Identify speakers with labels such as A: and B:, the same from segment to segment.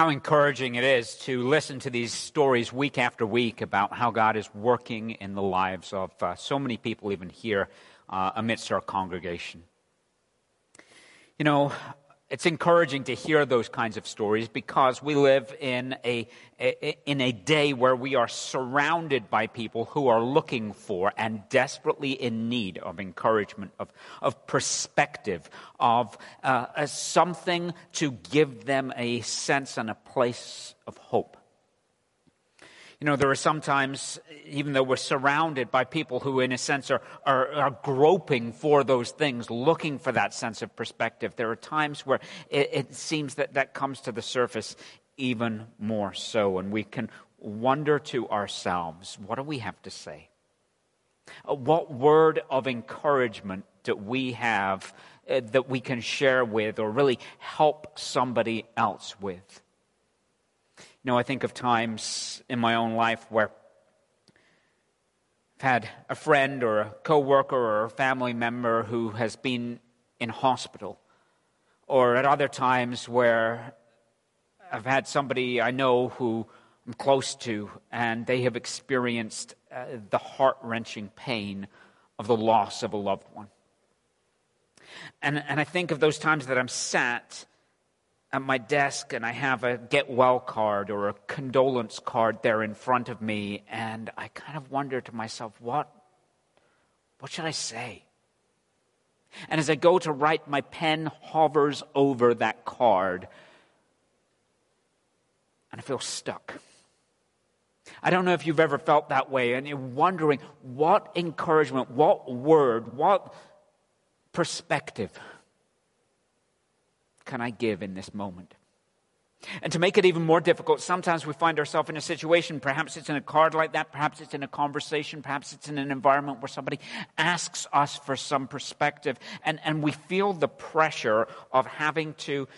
A: how encouraging it is to listen to these stories week after week about how God is working in the lives of uh, so many people, even here uh, amidst our congregation. You know, it's encouraging to hear those kinds of stories because we live in a, in a day where we are surrounded by people who are looking for and desperately in need of encouragement, of, of perspective, of uh, something to give them a sense and a place of hope. You know, there are sometimes, even though we're surrounded by people who, in a sense, are, are, are, groping for those things, looking for that sense of perspective, there are times where it, it seems that that comes to the surface even more so. And we can wonder to ourselves, what do we have to say? Uh, what word of encouragement do we have uh, that we can share with or really help somebody else with? You know, I think of times in my own life where I've had a friend or a coworker or a family member who has been in hospital, or at other times where I've had somebody I know who I'm close to, and they have experienced uh, the heart wrenching pain of the loss of a loved one. And, and I think of those times that I'm sat at my desk and I have a get well card or a condolence card there in front of me, and I kind of wonder to myself, what, what should I say? And as I go to write, my pen hovers over that card, and I feel stuck. I don't know if you've ever felt that way, and you're wondering what encouragement, what word, what perspective can I give in this moment? And to make it even more difficult, sometimes we find ourselves in a situation, perhaps it's in a card like that, perhaps it's in a conversation, perhaps it's in an environment where somebody asks us for some perspective, and, and we feel the pressure of having to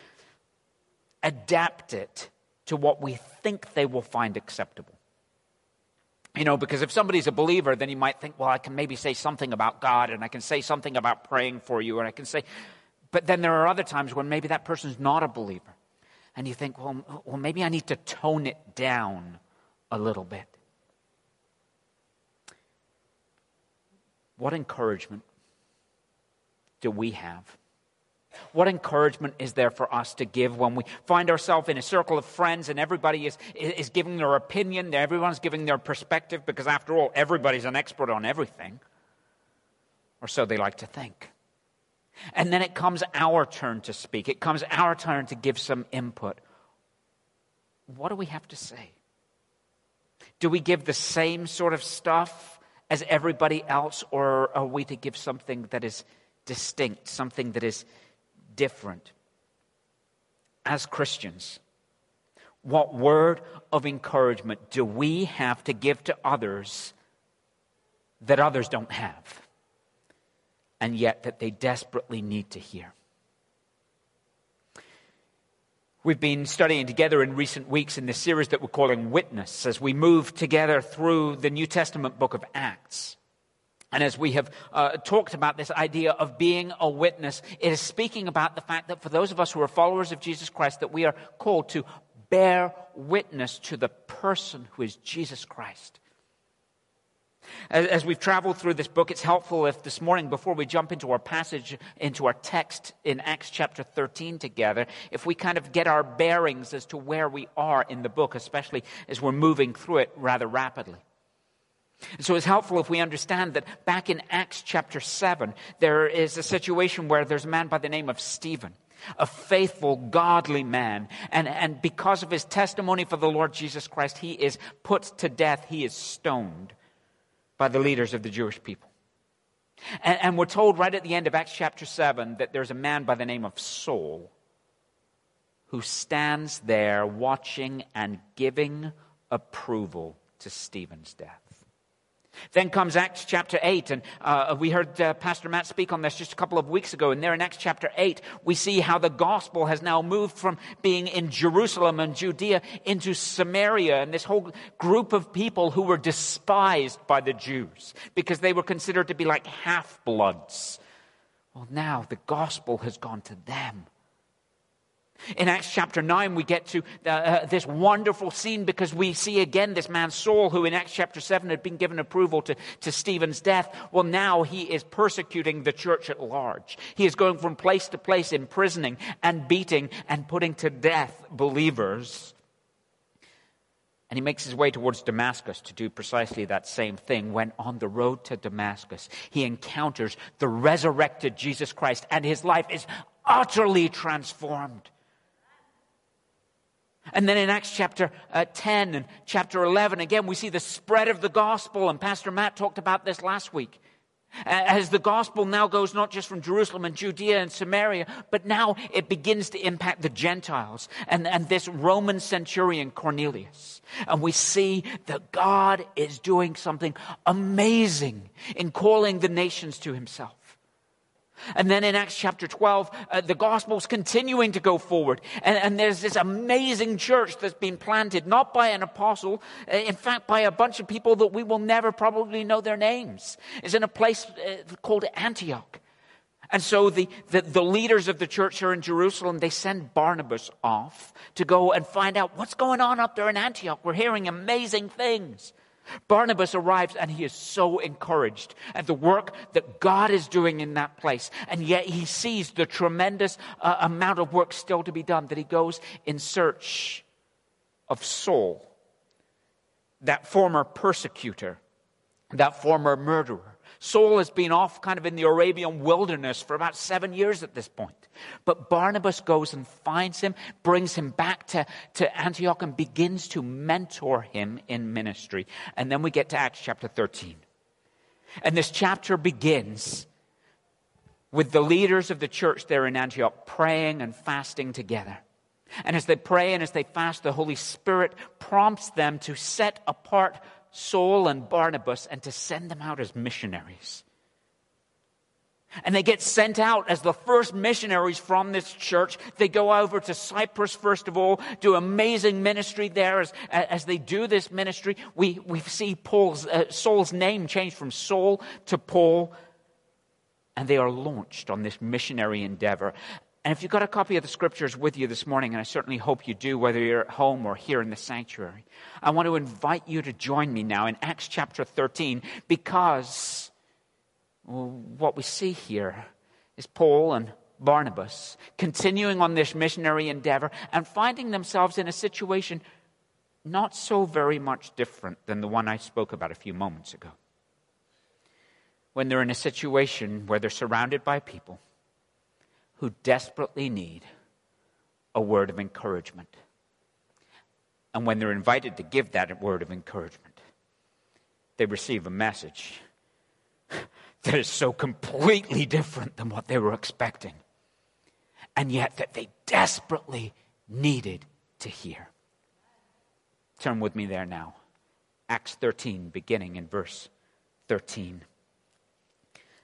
A: adapt it to what we think they will find acceptable. You know, because if somebody's a believer, then you might think, well, I can maybe say something about God, and I can say something about praying for you, and I can say, but then there are other times when maybe that person's not a believer. And you think, well, well maybe I need to tone it down a little bit. What encouragement do we have? What encouragement is there for us to give when we find ourselves in a circle of friends and everybody is, is giving their opinion, everyone's giving their perspective, because after all, everybody's an expert on everything, or so they like to think. And then it comes our turn to speak. It comes our turn to give some input. What do we have to say? Do we give the same sort of stuff as everybody else, or are we to give something that is distinct, something that is different? As Christians, what word of encouragement do we have to give to others that others don't have? And yet that they desperately need to hear. We've been studying together in recent weeks in this series that we're calling Witness as we move together through the New Testament book of Acts. And as we have uh, talked about this idea of being a witness, it is speaking about the fact that for those of us who are followers of Jesus Christ, that we are called to bear witness to the person who is Jesus Christ. As, as, we've traveled through this book, it's helpful if this morning, before we jump into our passage, into our text in Acts chapter 13 together, if we kind of get our bearings as to where we are in the book, especially as we're moving through it rather rapidly. And so it's helpful if we understand that back in Acts chapter 7, there is a situation where there's a man by the name of Stephen a faithful, godly man. And, and because of his testimony for the Lord Jesus Christ, he is put to death. He is stoned by the leaders of the Jewish people. And, and, we're told right at the end of Acts chapter 7 that there's a man by the name of Saul who stands there watching and giving approval to Stephen's death. Then comes Acts chapter 8, and uh, we heard uh, Pastor Matt speak on this just a couple of weeks ago. And there in Acts chapter 8, we see how the gospel has now moved from being in Jerusalem and Judea into Samaria, and this whole group of people who were despised by the Jews because they were considered to be like half bloods. Well, now the gospel has gone to them. In Acts chapter 9, we get to uh, uh, this wonderful scene because we see again this man Saul, who in Acts chapter 7 had been given approval to, to Stephen's death. Well, now he is persecuting the church at large. He is going from place to place, imprisoning and beating and putting to death believers. And he makes his way towards Damascus to do precisely that same thing. When on the road to Damascus, he encounters the resurrected Jesus Christ, and his life is utterly transformed. And then in Acts chapter uh, 10 and chapter 11, again, we see the spread of the gospel. And Pastor Matt talked about this last week. As the gospel now goes not just from Jerusalem and Judea and Samaria, but now it begins to impact the Gentiles and, and this Roman centurion Cornelius. And we see that God is doing something amazing in calling the nations to himself. And then in Acts chapter 12, uh, the gospel's continuing to go forward. And, and, there's this amazing church that's been planted, not by an apostle, uh, in fact, by a bunch of people that we will never probably know their names. It's in a place uh, called Antioch. And so the, the, the leaders of the church are in Jerusalem. They send Barnabas off to go and find out what's going on up there in Antioch. We're hearing amazing things. Barnabas arrives and he is so encouraged at the work that God is doing in that place. And yet he sees the tremendous uh, amount of work still to be done that he goes in search of Saul, that former persecutor, that former murderer. Saul has been off kind of in the Arabian wilderness for about seven years at this point. But Barnabas goes and finds him, brings him back to, to Antioch, and begins to mentor him in ministry. And then we get to Acts chapter 13. And this chapter begins with the leaders of the church there in Antioch praying and fasting together. And as they pray and as they fast, the Holy Spirit prompts them to set apart Saul and Barnabas and to send them out as missionaries. And they get sent out as the first missionaries from this church. They go over to Cyprus, first of all, do amazing ministry there. As, as they do this ministry, we, we see Paul's, uh, Saul's name change from Saul to Paul. And they are launched on this missionary endeavor. And if you've got a copy of the scriptures with you this morning, and I certainly hope you do, whether you're at home or here in the sanctuary, I want to invite you to join me now in Acts chapter 13 because what we see here is Paul and Barnabas continuing on this missionary endeavor and finding themselves in a situation not so very much different than the one I spoke about a few moments ago. When they're in a situation where they're surrounded by people who desperately need a word of encouragement. And when they're invited to give that word of encouragement, they receive a message that is so completely different than what they were expecting, and yet that they desperately needed to hear. Turn with me there now. Acts 13, beginning in verse 13.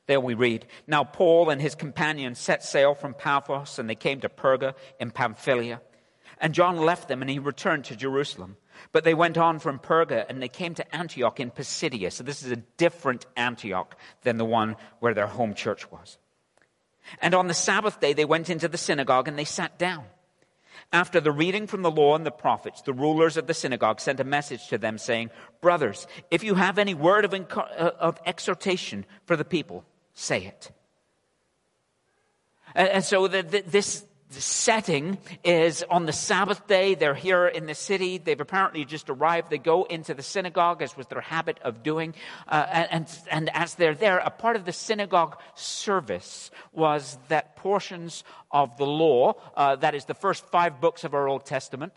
A: There we read Now Paul and his companions set sail from Paphos, and they came to Perga in Pamphylia. And John left them, and he returned to Jerusalem. But they went on from Perga, and they came to Antioch in Pisidia. So this is a different Antioch than the one where their home church was. And on the Sabbath day, they went into the synagogue, and they sat down. After the reading from the law and the prophets, the rulers of the synagogue sent a message to them saying, Brothers, if you have any word of, uh, of exhortation for the people, say it. And, so the, the, this setting is on the Sabbath day. They're here in the city. They've apparently just arrived. They go into the synagogue, as was their habit of doing. Uh, and, and as they're there, a part of the synagogue service was that portions of the law, uh, that is the first five books of our Old Testament,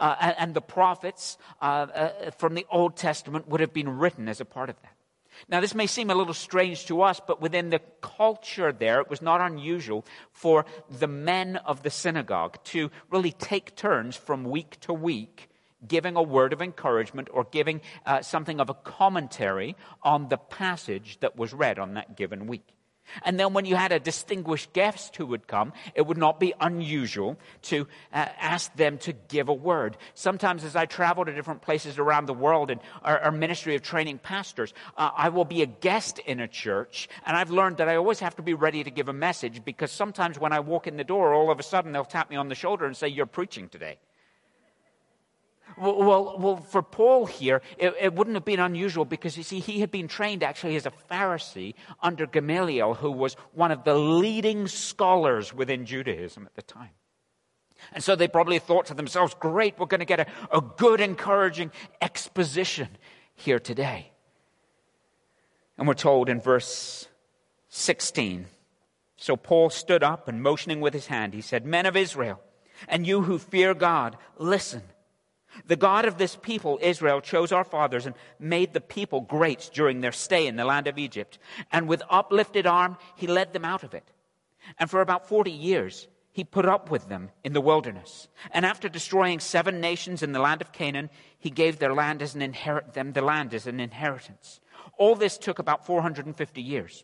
A: uh, and, and, the prophets uh, uh, from the Old Testament would have been written as a part of that. Now, this may seem a little strange to us, but within the culture there, it was not unusual for the men of the synagogue to really take turns from week to week giving a word of encouragement or giving uh, something of a commentary on the passage that was read on that given week. And then when you had a distinguished guest who would come, it would not be unusual to uh, ask them to give a word. Sometimes as I travel to different places around the world and our, our ministry of training pastors, uh, I will be a guest in a church, and I've learned that I always have to be ready to give a message because sometimes when I walk in the door, all of a sudden they'll tap me on the shoulder and say, You're preaching today. Well, well, for Paul here, it, it, wouldn't have been unusual because you see, he had been trained actually as a Pharisee under Gamaliel, who was one of the leading scholars within Judaism at the time. And so they probably thought to themselves, great, we're going to get a, a good, encouraging exposition here today. And we're told in verse 16 So Paul stood up and motioning with his hand, he said, Men of Israel, and you who fear God, listen. The God of this people, Israel, chose our fathers and made the people great during their stay in the land of Egypt. And with uplifted arm, he led them out of it. And for about 40 years, he put up with them in the wilderness. And after destroying seven nations in the land of Canaan, he gave their land as an inherit them the land as an inheritance. All this took about 450 years.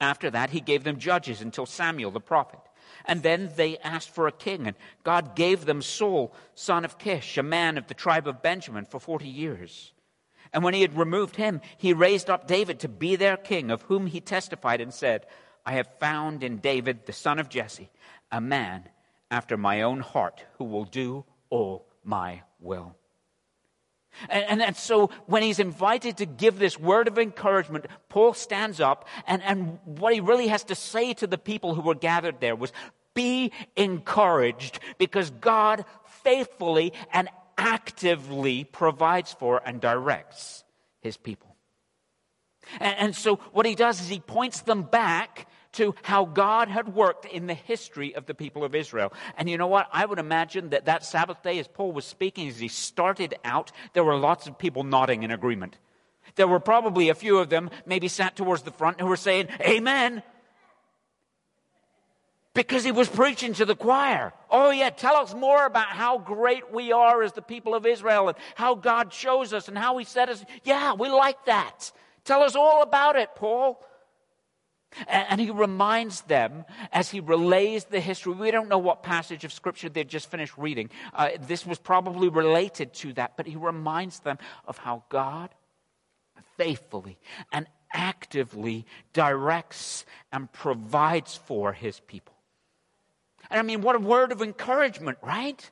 A: After that, he gave them judges until Samuel the prophet. And then they asked for a king, and God gave them Saul, son of Kish, a man of the tribe of Benjamin, for 40 years. And when he had removed him, he raised up David to be their king, of whom he testified and said, I have found in David, the son of Jesse, a man after my own heart who will do all my will. And, and, and, so when he's invited to give this word of encouragement, Paul stands up, and, and what he really has to say to the people who were gathered there was, Be encouraged because God faithfully and actively provides for and directs his people. And, and so what he does is he points them back to how God had worked in the history of the people of Israel. And you know what? I would imagine that that Sabbath day, as Paul was speaking, as he started out, there were lots of people nodding in agreement. There were probably a few of them, maybe sat towards the front, who were saying, Amen. Because he was preaching to the choir. Oh, yeah, tell us more about how great we are as the people of Israel and how God chose us and how he set us. Yeah, we like that. Tell us all about it, Paul. And he reminds them as he relays the history. We don't know what passage of scripture they'd just finished reading. Uh, this was probably related to that, but he reminds them of how God faithfully and actively directs and provides for his people. And I mean, what a word of encouragement, right?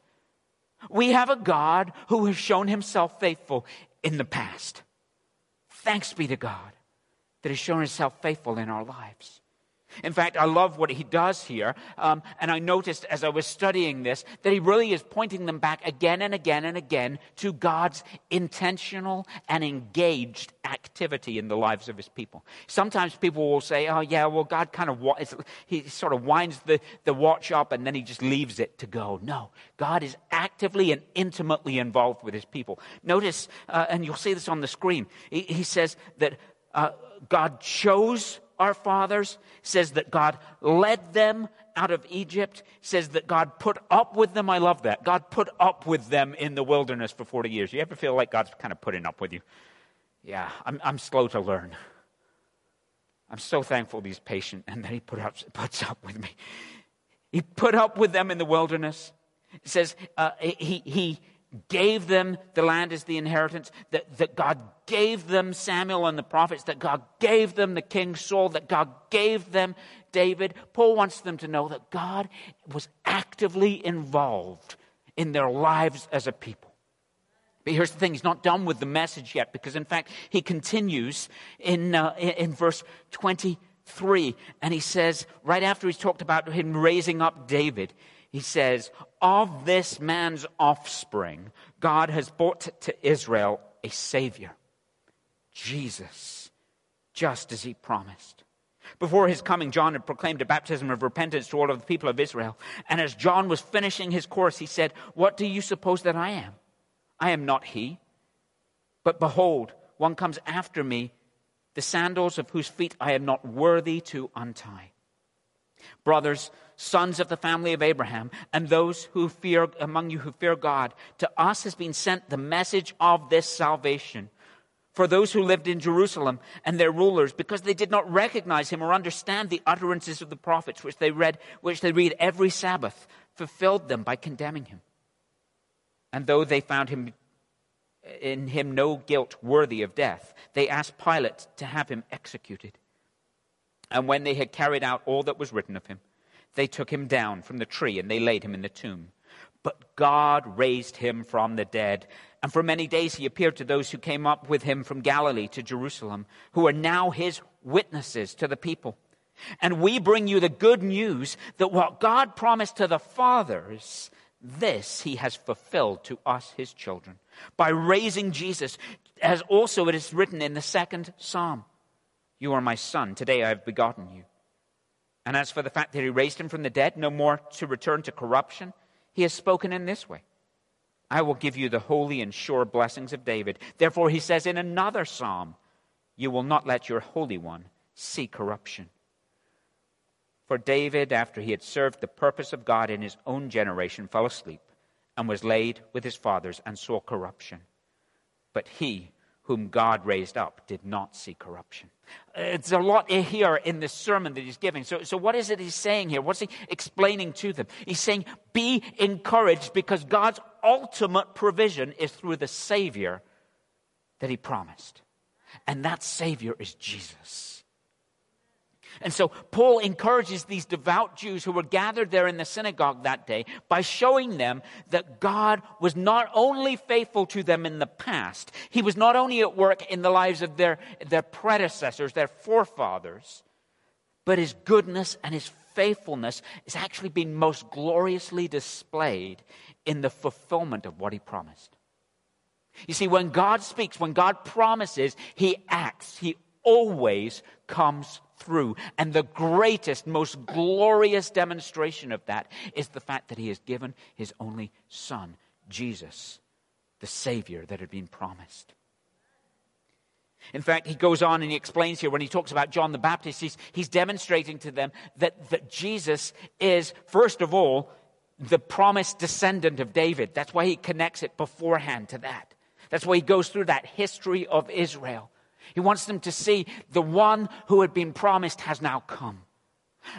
A: We have a God who has shown himself faithful in the past. Thanks be to God that has shown himself faithful in our lives. In fact, I love what he does here. Um, and I noticed as I was studying this that he really is pointing them back again and again and again to God's intentional and engaged activity in the lives of his people. Sometimes people will say, oh, yeah, well, God kind of, he sort of winds the, the watch up and then he just leaves it to go. No, God is actively and intimately involved with his people. Notice, uh, and you'll see this on the screen, he, he says that. Uh, God chose our fathers, says that God led them out of Egypt, says that God put up with them. I love that. God put up with them in the wilderness for 40 years. You ever feel like God's kind of putting up with you? Yeah, I'm, I'm slow to learn. I'm so thankful he's patient and that he put up, puts up with me. He put up with them in the wilderness. It says uh, he, he gave them the land as the inheritance, that, that God gave them Samuel and the prophets, that God gave them the king Saul, that God gave them David. Paul wants them to know that God was actively involved in their lives as a people. But here's the thing, he's not done with the message yet, because in fact, he continues in, uh, in verse 23, and he says, right after he's talked about him raising up David, he says, Of this man's offspring, God has brought to Israel a Savior, Jesus, just as he promised. Before his coming, John had proclaimed a baptism of repentance to all of the people of Israel. And as John was finishing his course, he said, What do you suppose that I am? I am not he. But behold, one comes after me, the sandals of whose feet I am not worthy to untie. Brothers, sons of the family of Abraham, and those who fear among you who fear God, to us has been sent the message of this salvation. for those who lived in Jerusalem and their rulers, because they did not recognize him or understand the utterances of the prophets which they read, which they read every Sabbath, fulfilled them by condemning him. And though they found him in him no guilt worthy of death, they asked Pilate to have him executed. And when they had carried out all that was written of him, they took him down from the tree and they laid him in the tomb. But God raised him from the dead. And for many days he appeared to those who came up with him from Galilee to Jerusalem, who are now his witnesses to the people. And we bring you the good news that what God promised to the fathers, this he has fulfilled to us, his children, by raising Jesus, as also it is written in the second psalm You are my son, today I have begotten you. And as for the fact that he raised him from the dead, no more to return to corruption, he has spoken in this way I will give you the holy and sure blessings of David. Therefore, he says in another psalm, You will not let your Holy One see corruption. For David, after he had served the purpose of God in his own generation, fell asleep and was laid with his fathers and saw corruption. But he, whom God raised up, did not see corruption. Uh, it's a lot here in this sermon that he's giving. So, so what is it he's saying here? What's he explaining to them? He's saying, be encouraged because God's ultimate provision is through the Savior that he promised. And that Savior is Jesus. And so Paul encourages these devout Jews who were gathered there in the synagogue that day by showing them that God was not only faithful to them in the past, he was not only at work in the lives of their, their predecessors, their forefathers, but his goodness and his faithfulness is actually being most gloriously displayed in the fulfillment of what he promised. You see, when God speaks, when God promises, he acts. He always comes through. And the greatest, most glorious demonstration of that is the fact that he has given his only son, Jesus, the Savior that had been promised. In fact, he goes on and he explains here when he talks about John the Baptist, he's, he's demonstrating to them that, that Jesus is, first of all, the promised descendant of David. That's why he connects it beforehand to that. That's why he goes through that history of Israel. He wants them to see the one who had been promised has now come.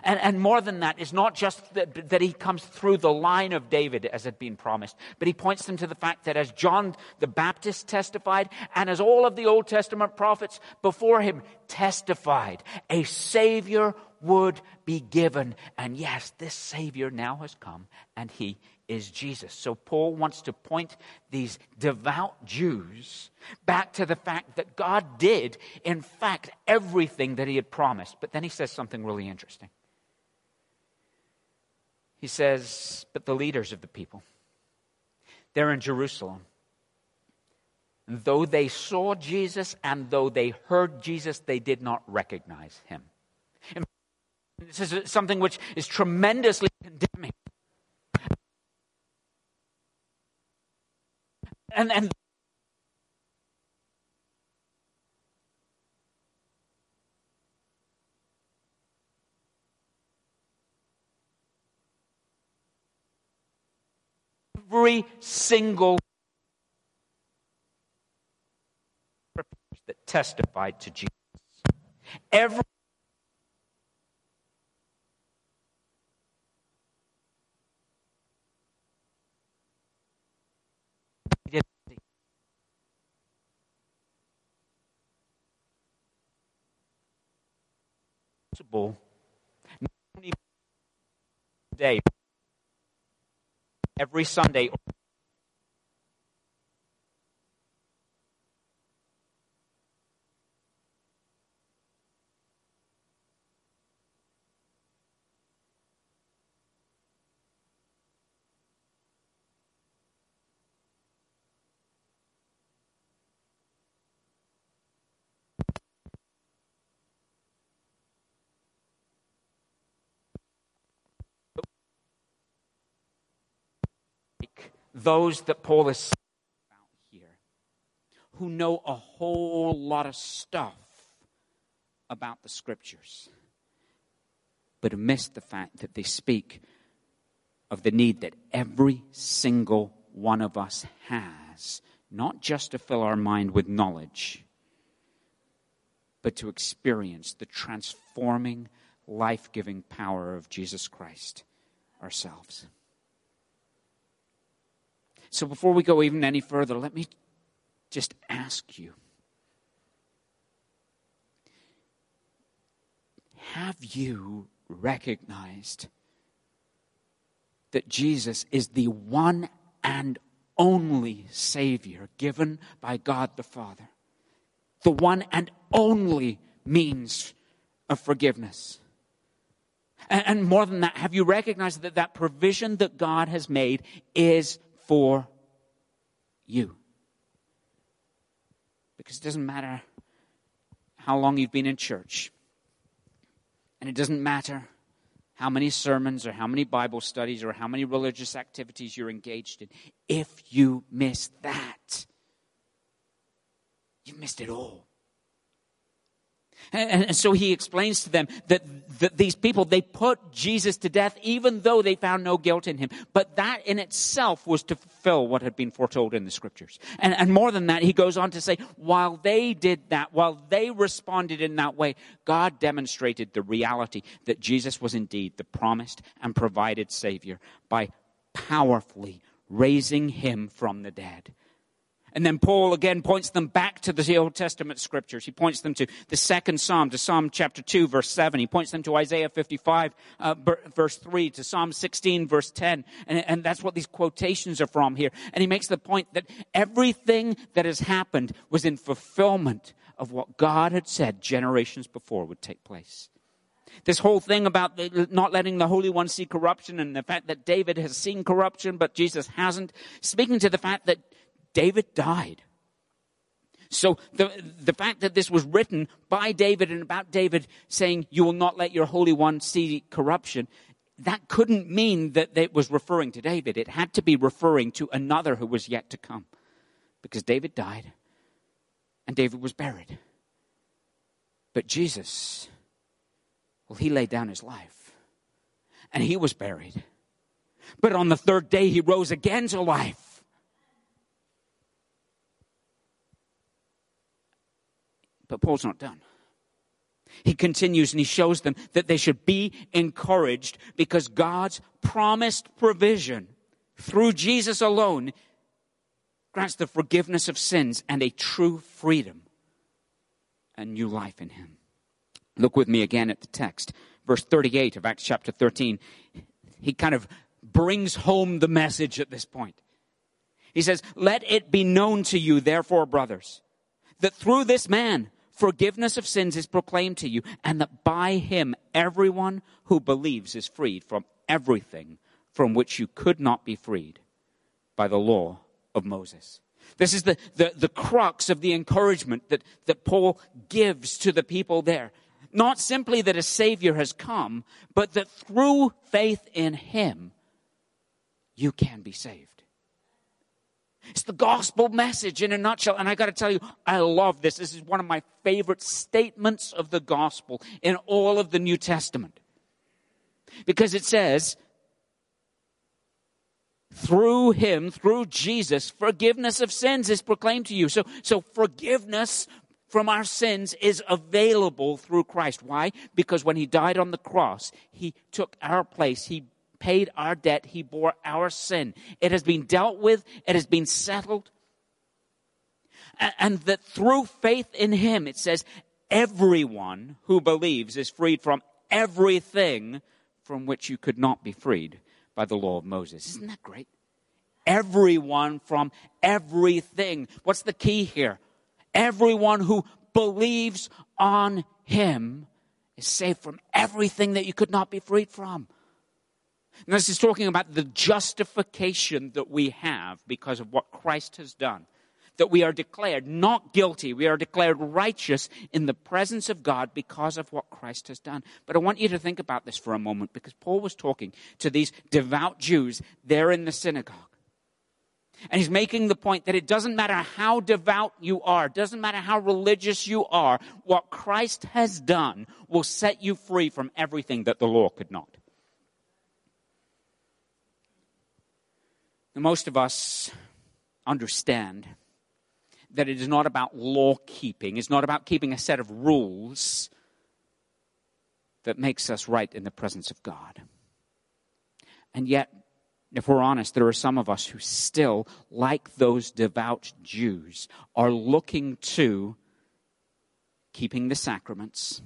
A: And, and more than that, it's not just that, that he comes through the line of David as had been promised, but he points them to the fact that as John the Baptist testified, and as all of the Old Testament prophets before him testified, a Savior would be given. And yes, this Savior now has come, and he is Jesus. So Paul wants to point these devout Jews back to the fact that God did, in fact, everything that he had promised. But then he says something really interesting. He says, But the leaders of the people, they're in Jerusalem. And though they saw Jesus and though they heard Jesus, they did not recognize him. And this is something which is tremendously condemning And, and every single that testified to Jesus. Every possible day every Sunday those that Paul is about here, who know a whole lot of stuff about the scriptures, but miss the fact that they speak of the need that every single one of us has, not just to fill our mind with knowledge, but to experience the transforming, life giving power of Jesus Christ ourselves. So before we go even any further, let me just ask you Have you recognized that Jesus is the one and only Savior given by God the Father? The one and only means of forgiveness. And, more than that, have you recognized that that provision that God has made is for you? Because it doesn't matter how long you've been in church, and it doesn't matter how many sermons or how many Bible studies or how many religious activities you're engaged in. If you miss that, you've missed it all. And, and, so he explains to them that, that these people, they put Jesus to death even though they found no guilt in him. But that in itself was to fulfill what had been foretold in the scriptures. And, and more than that, he goes on to say, while they did that, while they responded in that way, God demonstrated the reality that Jesus was indeed the promised and provided Savior by powerfully raising him from the dead. And then Paul again points them back to the Old Testament scriptures. He points them to the second Psalm, to Psalm chapter 2, verse 7. He points them to Isaiah 55, uh, verse 3, to Psalm 16, verse 10. And, and that's what these quotations are from here. And he makes the point that everything that has happened was in fulfillment of what God had said generations before would take place. This whole thing about not letting the Holy One see corruption and the fact that David has seen corruption, but Jesus hasn't, speaking to the fact that David died. So the, the fact that this was written by David and about David saying, you will not let your Holy One see corruption, that couldn't mean that it was referring to David. It had to be referring to another who was yet to come. Because David died and David was buried. But Jesus, well, he laid down his life and he was buried. But on the third day, he rose again to life. But Paul's not done. He continues and he shows them that they should be encouraged because God's promised provision through Jesus alone grants the forgiveness of sins and a true freedom and new life in Him. Look with me again at the text, verse 38 of Acts chapter 13. He kind of brings home the message at this point. He says, Let it be known to you, therefore, brothers, that through this man, forgiveness of sins is proclaimed to you, and that by him everyone who believes is freed from everything from which you could not be freed by the law of Moses. This is the, the, the crux of the encouragement that, that Paul gives to the people there. Not simply that a Savior has come, but that through faith in Him, you can be saved. It's the gospel message in a nutshell. And I got to tell you, I love this. This is one of my favorite statements of the gospel in all of the New Testament. Because it says, through him, through Jesus, forgiveness of sins is proclaimed to you. So, so forgiveness from our sins is available through Christ. Why? Because when he died on the cross, he took our place. He paid our debt. He bore our sin. It has been dealt with. It has been settled. And that through faith in Him, it says, everyone who believes is freed from everything from which you could not be freed by the law of Moses. Isn't that great? Everyone from everything. What's the key here? Everyone who believes on Him is saved from everything that you could not be freed from. And this is talking about the justification that we have because of what Christ has done. That we are declared not guilty, we are declared righteous in the presence of God because of what Christ has done. But I want you to think about this for a moment because Paul was talking to these devout Jews there in the synagogue. And he's making the point that it doesn't matter how devout you are, doesn't matter how religious you are, what Christ has done will set you free from everything that the law could not. Most of us understand
B: that it is not about law keeping, it's not about keeping a set of rules that makes us right in the presence of God. And yet, if we're honest, there are some of us who still, like those devout Jews, are looking to keeping the sacraments,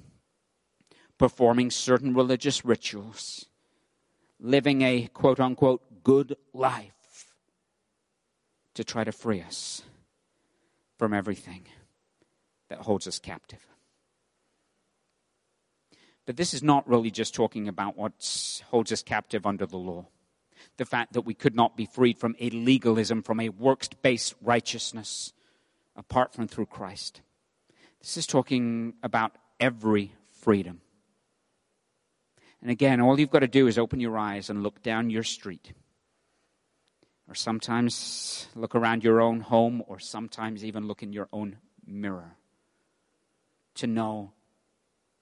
B: performing certain religious rituals, living a quote unquote good life to try to free us from everything that holds us captive. But this is not really just talking about what holds us captive under the law. The fact that we could not be freed from a legalism, from a works based righteousness apart from through Christ. This is talking about every freedom. And again, all you've got to do is open your eyes and look down your street. Or sometimes look around your own home, or sometimes even look in your own mirror to know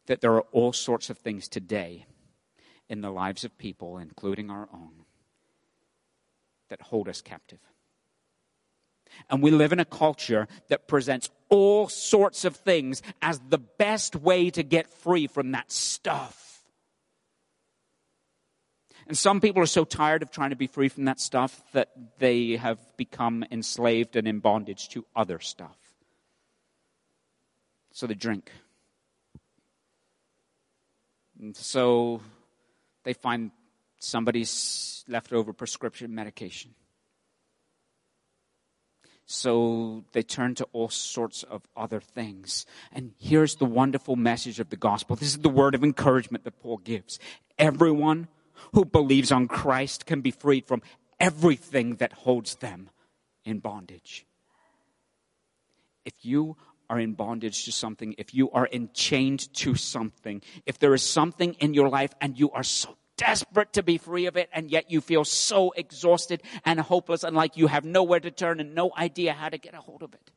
B: that there are all sorts of things today in the lives of people, including our own, that hold us captive. And we live in a culture that presents all sorts of things as the best way to get free from that stuff. And some people are so tired of trying to be free from that stuff that they have become enslaved and in bondage to other stuff. So they drink and so they find somebody's leftover prescription medication. So they turn to all sorts of other things. And here's the wonderful message of the gospel. This is the word of encouragement that Paul gives. Everyone who believes on Christ can be freed from everything that holds them in bondage. If you are in bondage to something, if you are enchained to something, if there is something in your life and you are so desperate to be free of it, and yet you feel so exhausted and hopeless and like you have nowhere to turn and no idea how to get a hold of it,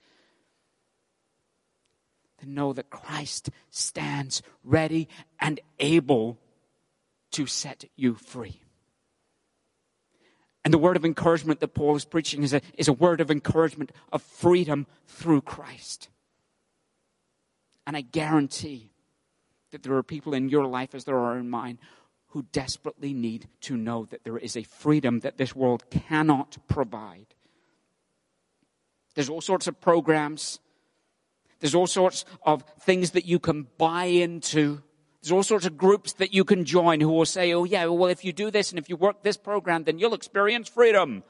B: then know that Christ stands ready and able to set you free. And the word of encouragement that Paul is preaching is a, is a word of encouragement of freedom through Christ. And I guarantee that there are people in your life, as there are in mine, who desperately need to know that there is a freedom that this world cannot provide. There's all sorts of programs, there's all sorts of things that you can buy into. There's all sorts of groups that you can join who will say, oh, yeah, well, if you do this and if you work this program, then you'll experience freedom.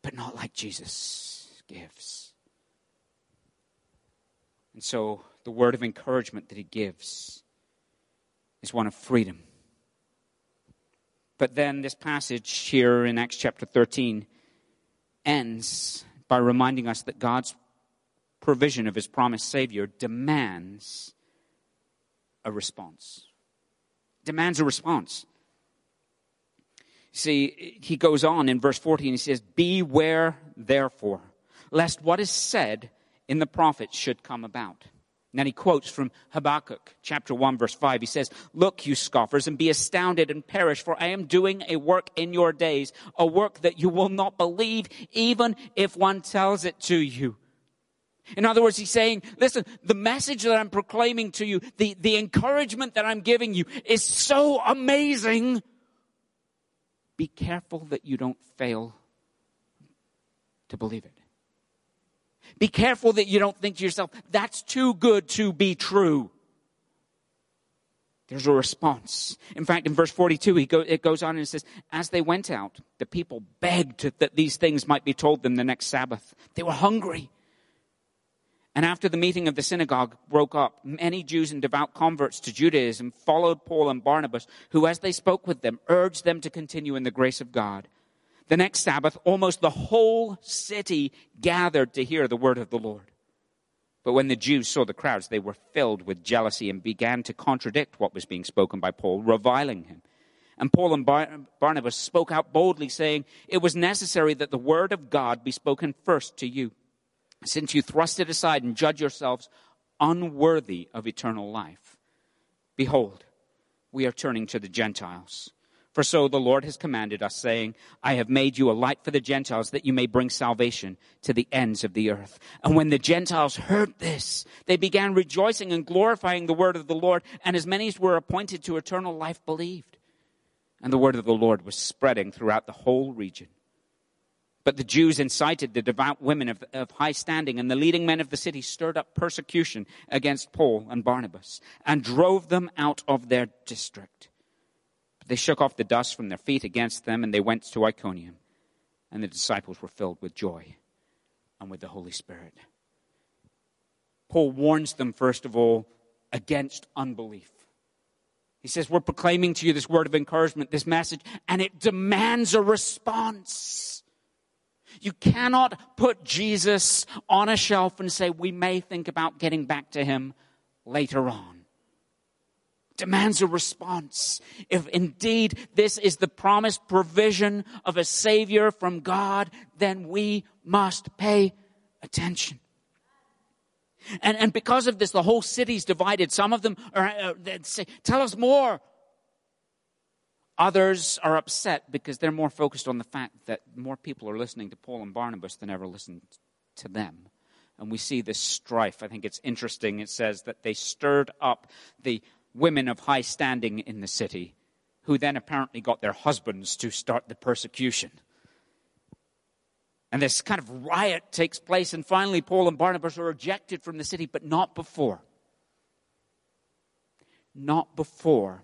B: But not like Jesus gives. And so the word of encouragement that he gives is one of freedom. But then this passage here in Acts chapter 13 ends by reminding us that God's provision of his promised Savior demands a response. Demands a response. See, he goes on in verse 14, he says, Beware therefore, lest what is said in the prophets should come about. And then he quotes from Habakkuk chapter 1 verse 5. He says, Look, you scoffers, and be astounded and perish, for I am doing a work in your days, a work that you will not believe, even if one tells it to you. In other words, he's saying, listen, the message that I'm proclaiming to you, the, the encouragement that I'm giving you is so amazing. Be careful that you don't fail to believe it. Be careful that you don't think to yourself, that's too good to be true. There's a response. In fact, in verse 42, go, it goes on and says, As they went out, the people begged that these things might be told them the next Sabbath. They were hungry. And after the meeting of the synagogue broke up, many Jews and devout converts to Judaism followed Paul and Barnabas, who, as they spoke with them, urged them to continue in the grace of God. The next Sabbath, almost the whole city gathered to hear the word of the Lord. But when the Jews saw the crowds, they were filled with jealousy and began to contradict what was being spoken by Paul, reviling him. And Paul and Bar- Barnabas spoke out boldly, saying, It was necessary that the word of God be spoken first to you, since you thrust it aside and judge yourselves unworthy of eternal life. Behold, we are turning to the Gentiles For so the Lord has commanded us, saying, I have made you a light for the Gentiles, that you may bring salvation to the ends of the earth. And when the Gentiles heard this, they began rejoicing and glorifying the word of the Lord, and as many as were appointed to eternal life believed. And the word of the Lord was spreading throughout the whole region. But the Jews incited the devout women of, of, high standing, and the leading men of the city stirred up persecution against Paul and Barnabas, and drove them out of their district. But They shook off the dust from their feet against them, and they went to Iconium. And the disciples were filled with joy and with the Holy Spirit. Paul warns them, first of all, against unbelief. He says, We're proclaiming to you this word of encouragement, this message, and it demands a response. You cannot put Jesus on a shelf and say, We may think about getting back to him later on demands a response. If indeed this is the promised provision of a Savior from God, then we must pay attention. And, and because of this, the whole city's divided. Some of them are, uh, say, tell us more. Others are upset because they're more focused on the fact that more people are listening to Paul and Barnabas than ever listened to them. And we see this strife. I think it's interesting. It says that they stirred up the women of high standing in the city, who then apparently got their husbands to start the persecution. And this kind of riot takes place, and finally, Paul and Barnabas are ejected from the city, but not before. Not before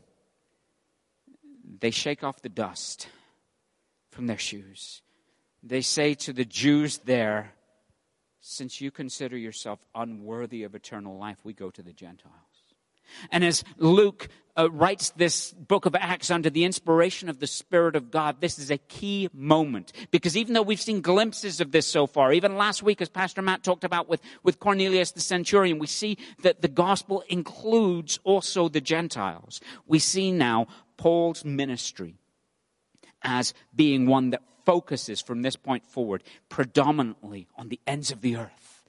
B: they shake off the dust from their shoes. They say to the Jews there, Since you consider yourself unworthy of eternal life, we go to the Gentiles. And as Luke uh, writes this book of Acts under the inspiration of the Spirit of God, this is a key moment. Because even though we've seen glimpses of this so far, even last week, as Pastor Matt talked about with, with Cornelius the centurion, we see that the gospel includes also the Gentiles. We see now Paul's ministry as being one that focuses from this point forward predominantly on the ends of the earth,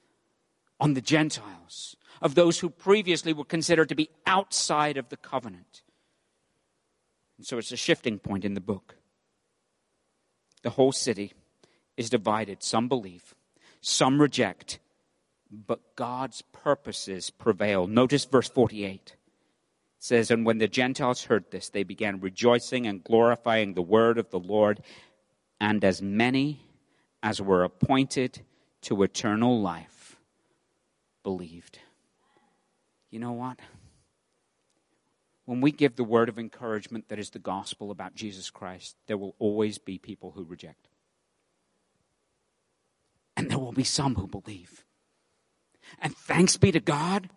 B: on the Gentiles of those who previously were considered to be outside of the covenant. And so it's a shifting point in the book. The whole city is divided. Some believe, some reject, but God's purposes prevail. Notice verse 48. Says, And when the Gentiles heard this, they began rejoicing and glorifying the word of the Lord, and as many as were appointed to eternal life believed you know what? When we give the word of encouragement that is the gospel about Jesus Christ, there will always be people who reject. And there will be some who believe. And thanks be to God,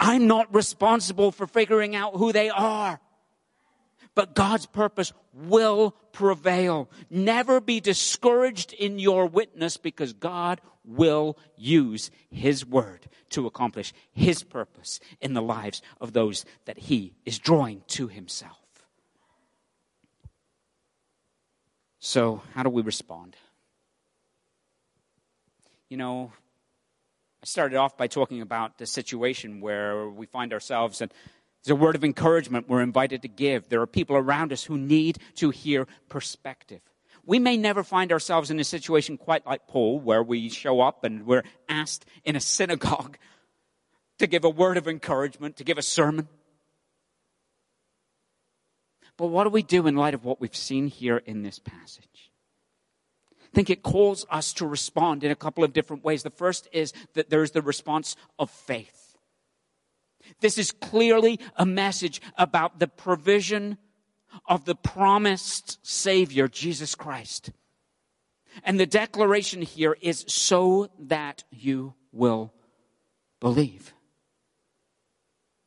B: I'm not responsible for figuring out who they are. But God's purpose will prevail. Never be discouraged in your witness because God will use His word to accomplish His purpose in the lives of those that He is drawing to Himself. So, how do we respond? You know, I started off by talking about the situation where we find ourselves, and there's a word of encouragement we're invited to give. There are people around us who need to hear perspective we may never find ourselves in a situation quite like Paul, where we show up and we're asked in a synagogue to give a word of encouragement, to give a sermon. But what do we do in light of what we've seen here in this passage? Think it calls us to respond in a couple of different ways. The first is that there's the response of faith. This is clearly a message about the provision of the promised Savior, Jesus Christ. And the declaration here is so that you will believe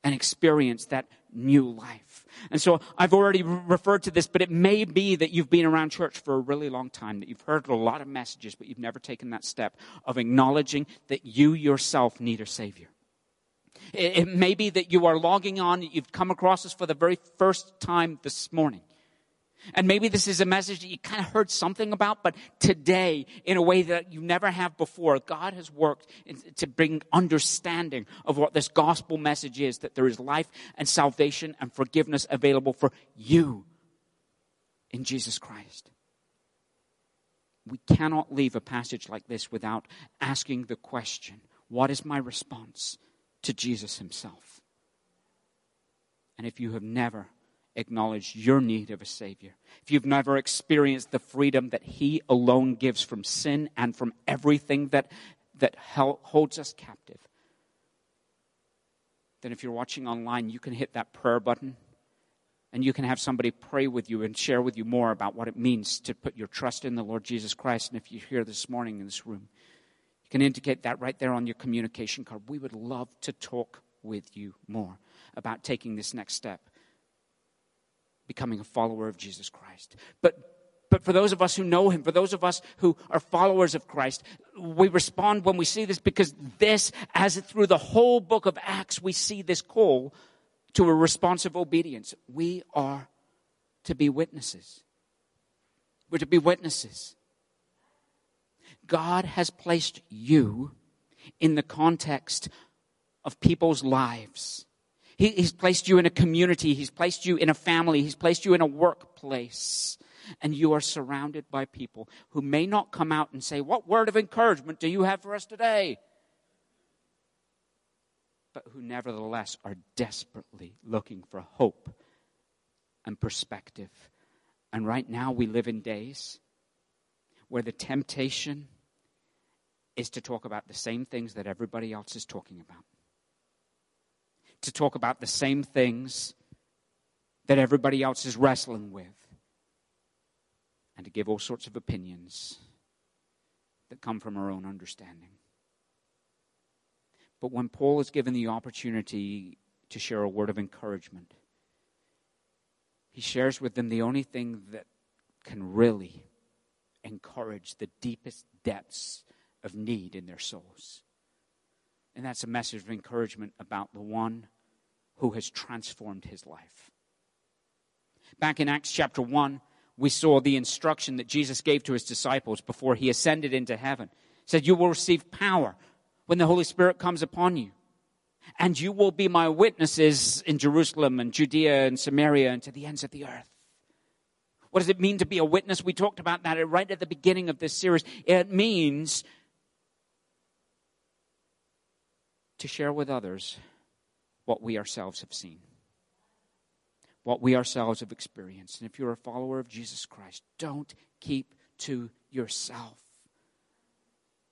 B: and experience that new life. And so I've already referred to this, but it may be that you've been around church for a really long time, that you've heard a lot of messages, but you've never taken that step of acknowledging that you yourself need a Savior. It may be that you are logging on, you've come across us for the very first time this morning. And maybe this is a message that you kind of heard something about, but today, in a way that you never have before, God has worked to bring understanding of what this gospel message is that there is life and salvation and forgiveness available for you. in Jesus Christ. We cannot leave a passage like this without asking the question what is my response to Jesus himself? And if you have never acknowledged your need of a Savior, if you've never experienced the freedom that He alone gives from sin and from everything that, that holds us captive, then if you're watching online, you can hit that prayer button and you can have somebody pray with you and share with you more about what it means to put your trust in the Lord Jesus Christ. And if you're here this morning in this room, you can indicate that right there on your communication card. We would love to talk with you more about taking this next step, becoming a follower of Jesus Christ. But but for those of us who know him, for those of us who are followers of Christ, we respond when we see this because this, as through the whole book of Acts, we see this call to a responsive obedience. We are to be witnesses. We're to be witnesses. God has placed you in the context of people's lives. He, he's placed you in a community. He's placed you in a family. He's placed you in a workplace. And you are surrounded by people who may not come out and say, What word of encouragement do you have for us today? but who nevertheless are desperately looking for hope and perspective. And right now we live in days where the temptation is to talk about the same things that everybody else is talking about. To talk about the same things that everybody else is wrestling with. And to give all sorts of opinions that come from our own understanding. But when Paul is given the opportunity to share a word of encouragement, he shares with them the only thing that can really encourage the deepest depths of need in their souls. And that's a message of encouragement about the one who has transformed his life. Back in Acts chapter 1, we saw the instruction that Jesus gave to his disciples before he ascended into heaven. He said, You will receive power when the Holy Spirit comes upon you. And you will be my witnesses in Jerusalem and Judea and Samaria and to the ends of the earth. What does it mean to be a witness? We talked about that right at the beginning of this series. It means to share with others what we ourselves have seen, what we ourselves have experienced. And if you're a follower of Jesus Christ, don't keep to yourself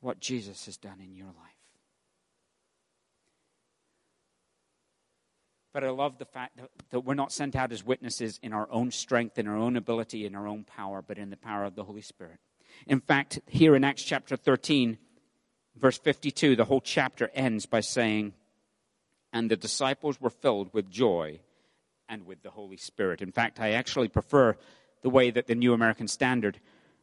B: what Jesus has done in your life. But I love the fact that, that, we're not sent out as witnesses in our own strength, in our own ability, in our own power, but in the power of the Holy Spirit. In fact, here in Acts chapter 13, verse 52, the whole chapter ends by saying, And the disciples were filled with joy and with the Holy Spirit. In fact, I actually prefer the way that the New American Standard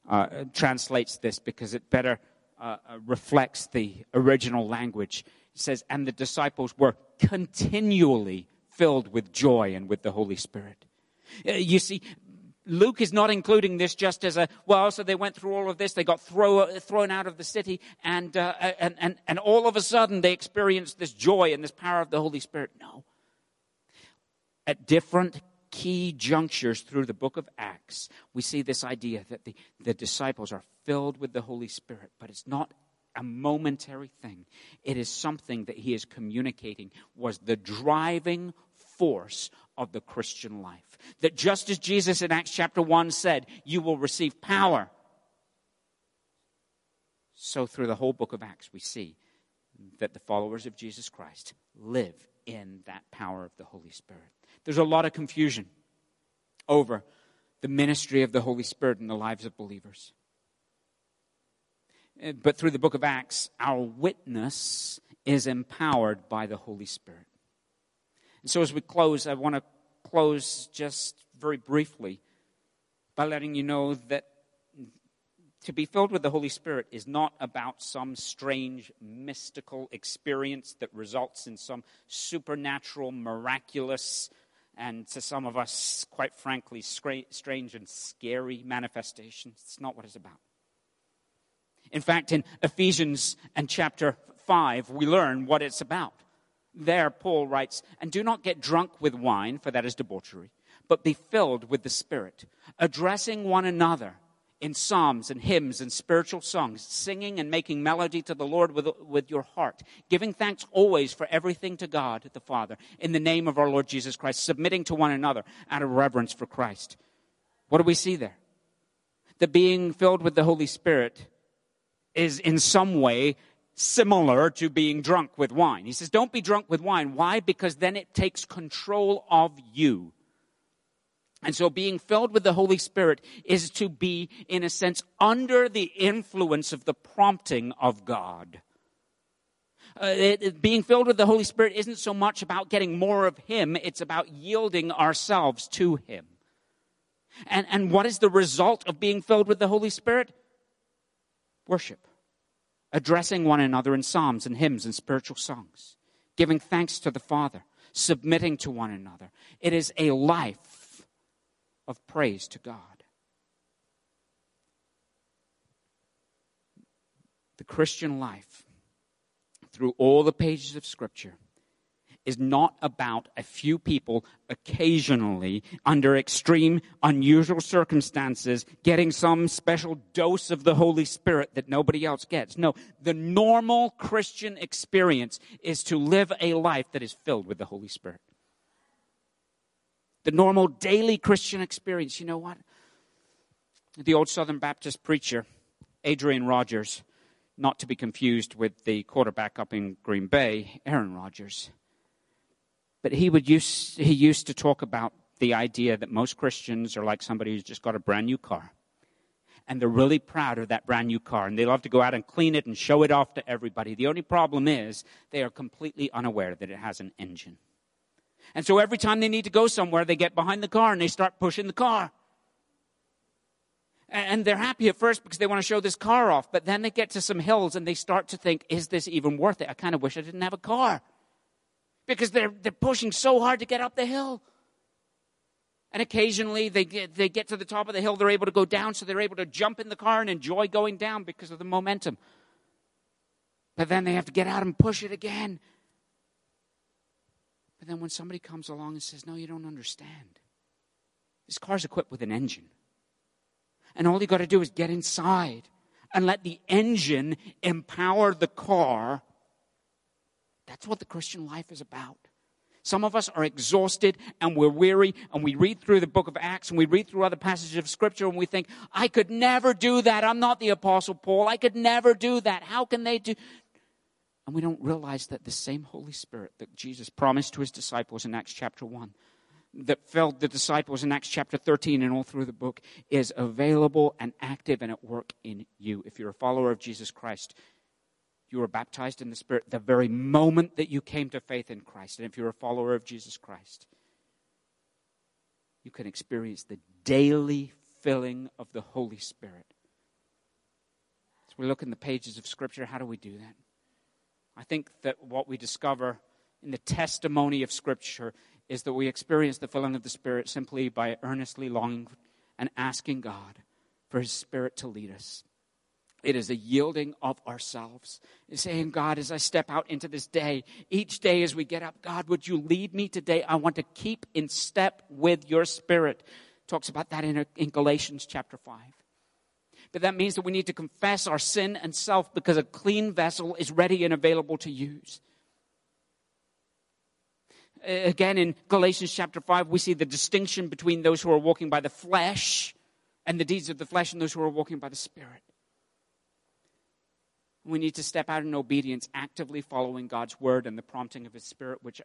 B: uh, translates this because it better uh, uh reflects the original language. It says, And the disciples were continually filled with joy and with the Holy Spirit. Uh, you see, Luke is not including this just as a, well, so they went through all of this, they got throw, thrown out of the city, and, uh, and, and, and all of a sudden they experienced this joy and this power of the Holy Spirit. No. At different key junctures through the book of Acts, we see this idea that the, the disciples are filled with the Holy Spirit, but it's not a momentary thing. It is something that he is communicating was the driving force of the Christian life. That just as Jesus in Acts chapter 1 said, you will receive power. So through the whole book of Acts, we see that the followers of Jesus Christ live in that power of the Holy Spirit. There's a lot of confusion over the ministry of the Holy Spirit in the lives of believers. Uh, but through the book of Acts, our witness is empowered by the Holy Spirit. And so as we close, I want to close just very briefly by letting you know that to be filled with the Holy Spirit is not about some strange mystical experience that results in some supernatural, miraculous, and to some of us, quite frankly, strange and scary manifestation. It's not what it's about. In fact, in Ephesians and chapter 5, we learn what it's about. There, Paul writes, And do not get drunk with wine, for that is debauchery but be filled with the Spirit, addressing one another in psalms and hymns and spiritual songs, singing and making melody to the Lord with, with your heart, giving thanks always for everything to God the Father, in the name of our Lord Jesus Christ, submitting to one another out of reverence for Christ. What do we see there? That being filled with the Holy Spirit is in some way similar to being drunk with wine. He says, Don't be drunk with wine. Why? Because then it takes control of you. And so being filled with the Holy Spirit is to be, in a sense, under the influence of the prompting of God. Uh, it, being filled with the Holy Spirit isn't so much about getting more of Him, it's about yielding ourselves to Him. And, and what is the result of being filled with the Holy Spirit? Worship. Addressing one another in psalms and hymns and spiritual songs. Giving thanks to the Father. Submitting to one another. It is a life of praise to God. The Christian life, through all the pages of Scripture, is not about a few people occasionally, under extreme, unusual circumstances, getting some special dose of the Holy Spirit that nobody else gets. No, the normal Christian experience is to live a life that is filled with the Holy Spirit the normal daily Christian experience. You know what? The old Southern Baptist preacher, Adrian Rogers, not to be confused with the quarterback up in Green Bay, Aaron Rodgers. But he would use, he used to talk about the idea that most Christians are like somebody who's just got a brand new car. And they're really proud of that brand new car. And they love to go out and clean it and show it off to everybody. The only problem is they are completely unaware that it has an engine. And so every time they need to go somewhere, they get behind the car and they start pushing the car. And they're happy at first because they want to show this car off, but then they get to some hills and they start to think, is this even worth it? I kind of wish I didn't have a car. Because they're, they're pushing so hard to get up the hill. And occasionally they get, they get to the top of the hill, they're able to go down, so they're able to jump in the car and enjoy going down because of the momentum. But then they have to get out and push it again. But then when somebody comes along and says, No, you don't understand, this car's equipped with an engine. And all you got to do is get inside and let the engine empower the car. That's what the Christian life is about. Some of us are exhausted and we're weary, and we read through the book of Acts and we read through other passages of Scripture and we think, I could never do that. I'm not the Apostle Paul. I could never do that. How can they do? And we don't realize that the same Holy Spirit that Jesus promised to his disciples in Acts chapter 1, that filled the disciples in Acts chapter 13 and all through the book, is available and active and at work in you. If you're a follower of Jesus Christ, you were baptized in the Spirit the very moment that you came to faith in Christ. And if you're a follower of Jesus Christ, you can experience the daily filling of the Holy Spirit. As we look in the pages of Scripture, how do we do that? I think that what we discover in the testimony of Scripture is that we experience the filling of the Spirit simply by earnestly longing and asking God for His Spirit to lead us. It is a yielding of ourselves. It's saying, God, as I step out into this day, each day as we get up, God, would you lead me today? I want to keep in step with your Spirit. Talks about that in, in Galatians chapter 5. But that means that we need to confess our sin and self because a clean vessel is ready and available to use. Again, in Galatians chapter 5, we see the distinction between those who are walking by the flesh and the deeds of the flesh and those who are walking by the Spirit. We need to step out in obedience, actively following God's word and the prompting of His Spirit, which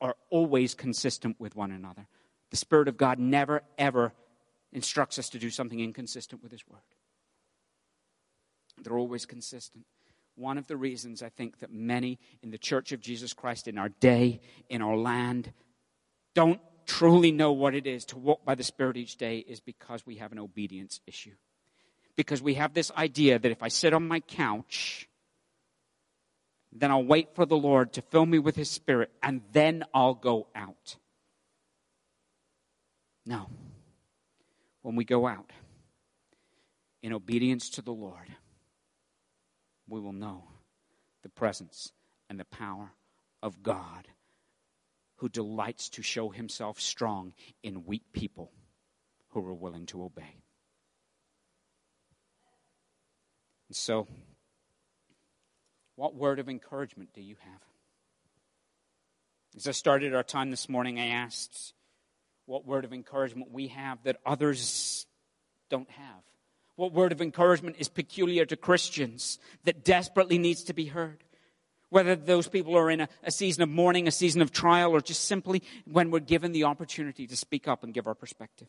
B: are always consistent with one another. The Spirit of God never, ever instructs us to do something inconsistent with His word. They're always consistent. One of the reasons I think that many in the Church of Jesus Christ in our day, in our land, don't truly know what it is to walk by the Spirit each day is because we have an obedience issue. Because we have this idea that if I sit on my couch, then I'll wait for the Lord to fill me with His Spirit, and then I'll go out. No. When we go out in obedience to the Lord, we will know the presence and the power of God who delights to show himself strong in weak people who are willing to obey. And so, what word of encouragement do you have? As I started our time this morning, I asked what word of encouragement we have that others don't have. What word of encouragement is peculiar to Christians that desperately needs to be heard? Whether those people are in a, a, season of mourning, a season of trial, or just simply when we're given the opportunity to speak up and give our perspective.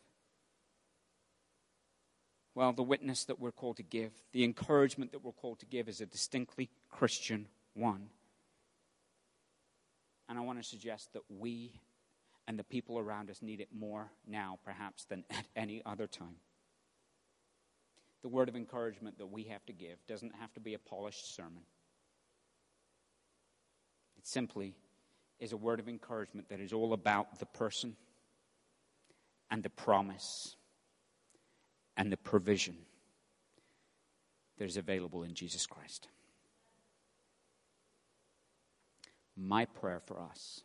B: Well, the witness that we're called to give, the encouragement that we're called to give is a distinctly Christian one. And I want to suggest that we and the people around us need it more now, perhaps, than at any other time. The word of encouragement that we have to give doesn't have to be a polished sermon. It simply is a word of encouragement that is all about the person and the promise and the provision that is available in Jesus Christ. My prayer for us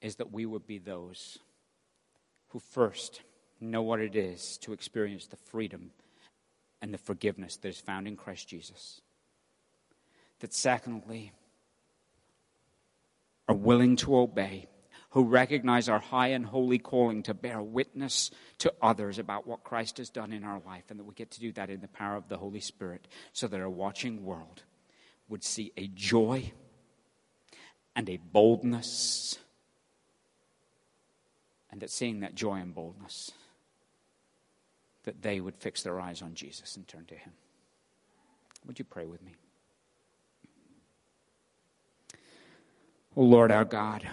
B: is that we would be those who first know what it is to experience the freedom and the forgiveness that is found in Christ Jesus. That secondly, are willing to obey, who recognize our high and holy calling to bear witness to others about what Christ has done in our life, and that we get to do that in the power of the Holy Spirit, so that our watching world would see a joy and a boldness, and that seeing that joy and boldness, that they would fix their eyes on Jesus and turn to Him. Would you pray with me? Oh Lord our God,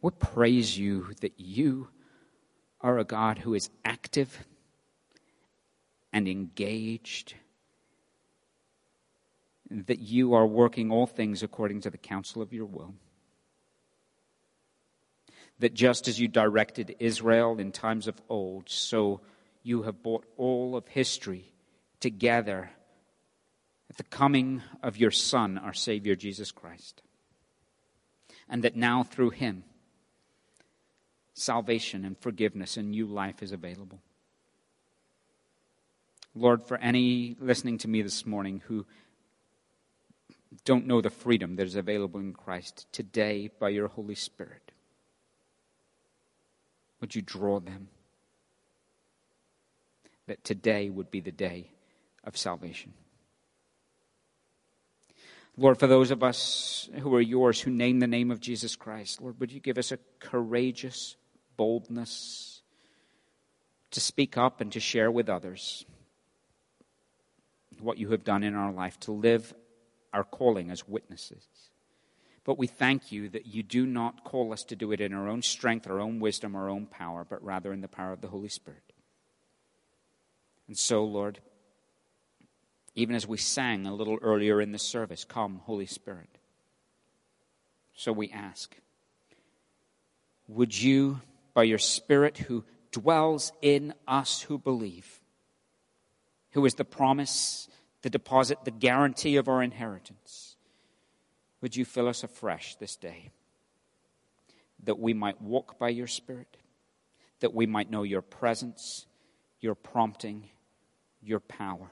B: we praise you that you are a God who is active and engaged that you are working all things according to the counsel of your will. That just as you directed Israel in times of old, so you have brought all of history together at the coming of your Son, our Savior Jesus Christ. And that now through him, salvation and forgiveness and new life is available. Lord, for any listening to me this morning who don't know the freedom that is available in Christ today by your Holy Spirit. Would you draw them? That today would be the day of salvation. Lord, for those of us who are yours, who name the name of Jesus Christ, Lord, would you give us a courageous boldness to speak up and to share with others what you have done in our life, to live our calling as witnesses. But we thank you that you do not call us to do it in our own strength, our own wisdom, our own power, but rather in the power of the Holy Spirit. And so, Lord, even as we sang a little earlier in the service, Come, Holy Spirit. So we ask, would you, by your Spirit who dwells in us who believe, who is the promise the deposit, the guarantee of our inheritance. Would you fill us afresh this day that we might walk by your Spirit, that we might know your presence, your prompting, your power,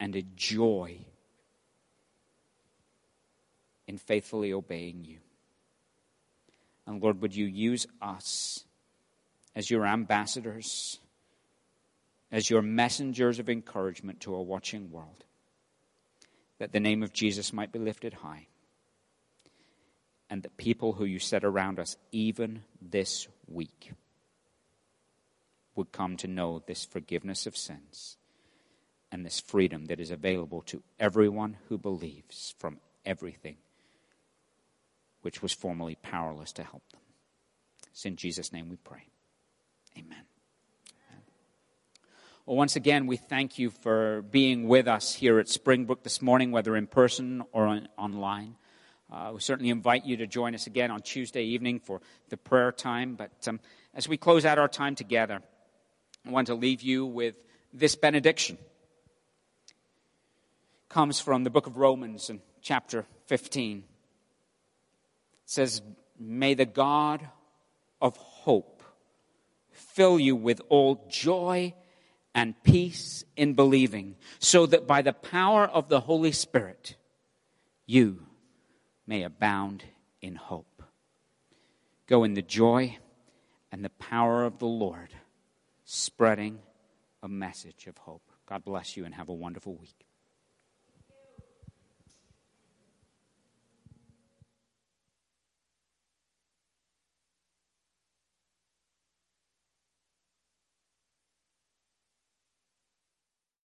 B: and a joy in faithfully obeying you. And Lord, would you use us as your ambassadors? as your messengers of encouragement to a watching world, that the name of Jesus might be lifted high, and that people who you set around us, even this week, would come to know this forgiveness of sins and this freedom that is available to everyone who believes from everything which was formerly powerless to help them. It's in Jesus' name we pray. Amen. Well, once again, we thank you for being with us here at Springbrook this morning, whether in person or on, online. Uh, we certainly invite you to join us again on Tuesday evening for the prayer time. But um, as we close out our time together, I want to leave you with this benediction. It comes from the book of Romans in chapter 15. Says, May the God of hope fill you with all joy and peace in believing, so that by the power of the Holy Spirit you may abound in hope. Go in the joy and the power of the Lord, spreading a message of hope. God bless you and have a wonderful week.